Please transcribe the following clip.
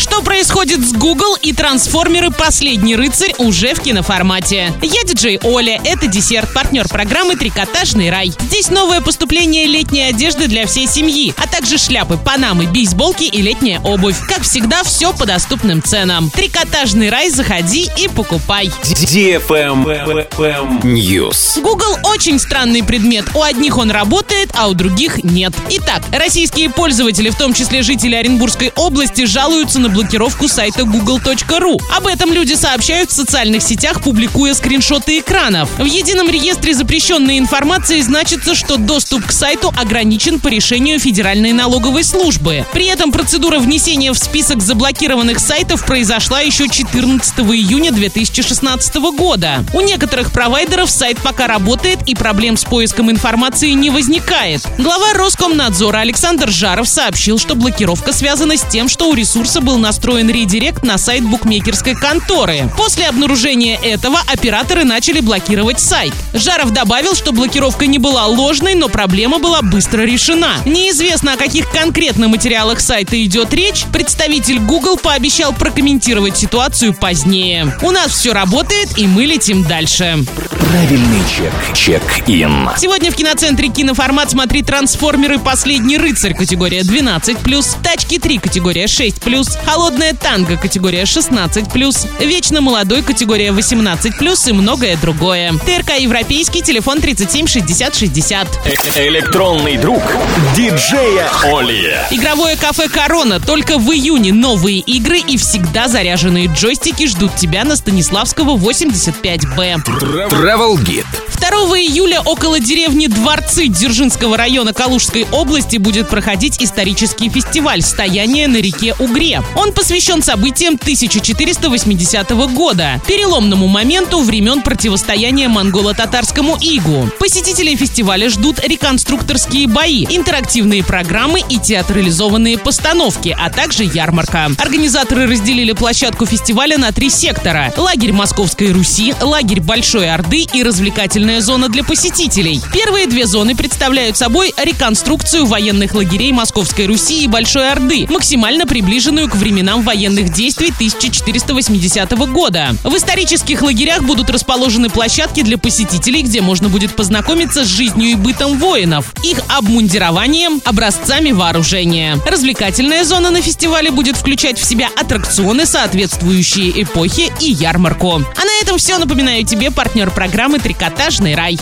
Что происходит с Google и трансформеры «Последний рыцарь» уже в киноформате. Я диджей Оля, это десерт, партнер программы «Трикотажный рай». Здесь новое поступление летней одежды для всей семьи, а также шляпы, панамы, бейсболки и летняя обувь. Как всегда, все по доступным ценам. «Трикотажный рай» заходи и покупай. News. Google очень странный предмет. У одних он работает, а у других нет. Итак, российские пользователи, в том числе жители Оренбургской области, жалуются на блокировку сайта google.ru. Об этом люди сообщают в социальных сетях, публикуя скриншоты экранов. В едином реестре запрещенной информации значится, что доступ к сайту ограничен по решению Федеральной налоговой службы. При этом процедура внесения в список заблокированных сайтов произошла еще 14 июня 2016 года. У некоторых провайдеров сайт пока работает и проблем с поиском информации не возникает. Глава Роскомнадзора Александр Жаров сообщил, что блокировка связана с тем, что у ресурса был настроен редирект на сайт букмекерской конторы. После обнаружения этого операторы начали блокировать сайт. Жаров добавил, что блокировка не была ложной, но проблема была быстро решена. Неизвестно, о каких конкретно материалах сайта идет речь. Представитель Google пообещал прокомментировать ситуацию позднее. У нас все работает, и мы летим дальше. Правильный чек. Чек-ин. Сегодня в киноцентре киноформат смотри «Трансформеры. Последний рыцарь» категория 12+, «Тачки 3» категория 6+, «Холодная танго» категория 16+, «Вечно молодой» категория 18+, и многое другое. ТРК «Европейский», телефон 37 60 60. Электронный друг диджея Оли. Игровое кафе «Корона» только в июне новые игры и всегда заряженные джойстики ждут тебя на Станиславского 85Б. Travel Guide. 2 июля около деревни Дворцы Дзержинского района Калужской области будет проходить исторический фестиваль «Стояние на реке Угре». Он посвящен событиям 1480 года, переломному моменту времен противостояния монголо-татарскому игу. Посетителей фестиваля ждут реконструкторские бои, интерактивные программы и театрализованные постановки, а также ярмарка. Организаторы разделили площадку фестиваля на три сектора. Лагерь Московской Руси, лагерь Большой Орды и развлекательная зона для посетителей. Первые две зоны представляют собой реконструкцию военных лагерей Московской Руси и Большой Орды, максимально приближенную к временам военных действий 1480 года. В исторических лагерях будут расположены площадки для посетителей, где можно будет познакомиться с жизнью и бытом воинов, их обмундированием, образцами вооружения. Развлекательная зона на фестивале будет включать в себя аттракционы, соответствующие эпохе и ярмарку. А на этом все. Напоминаю тебе партнер программы «Трикотажный рай».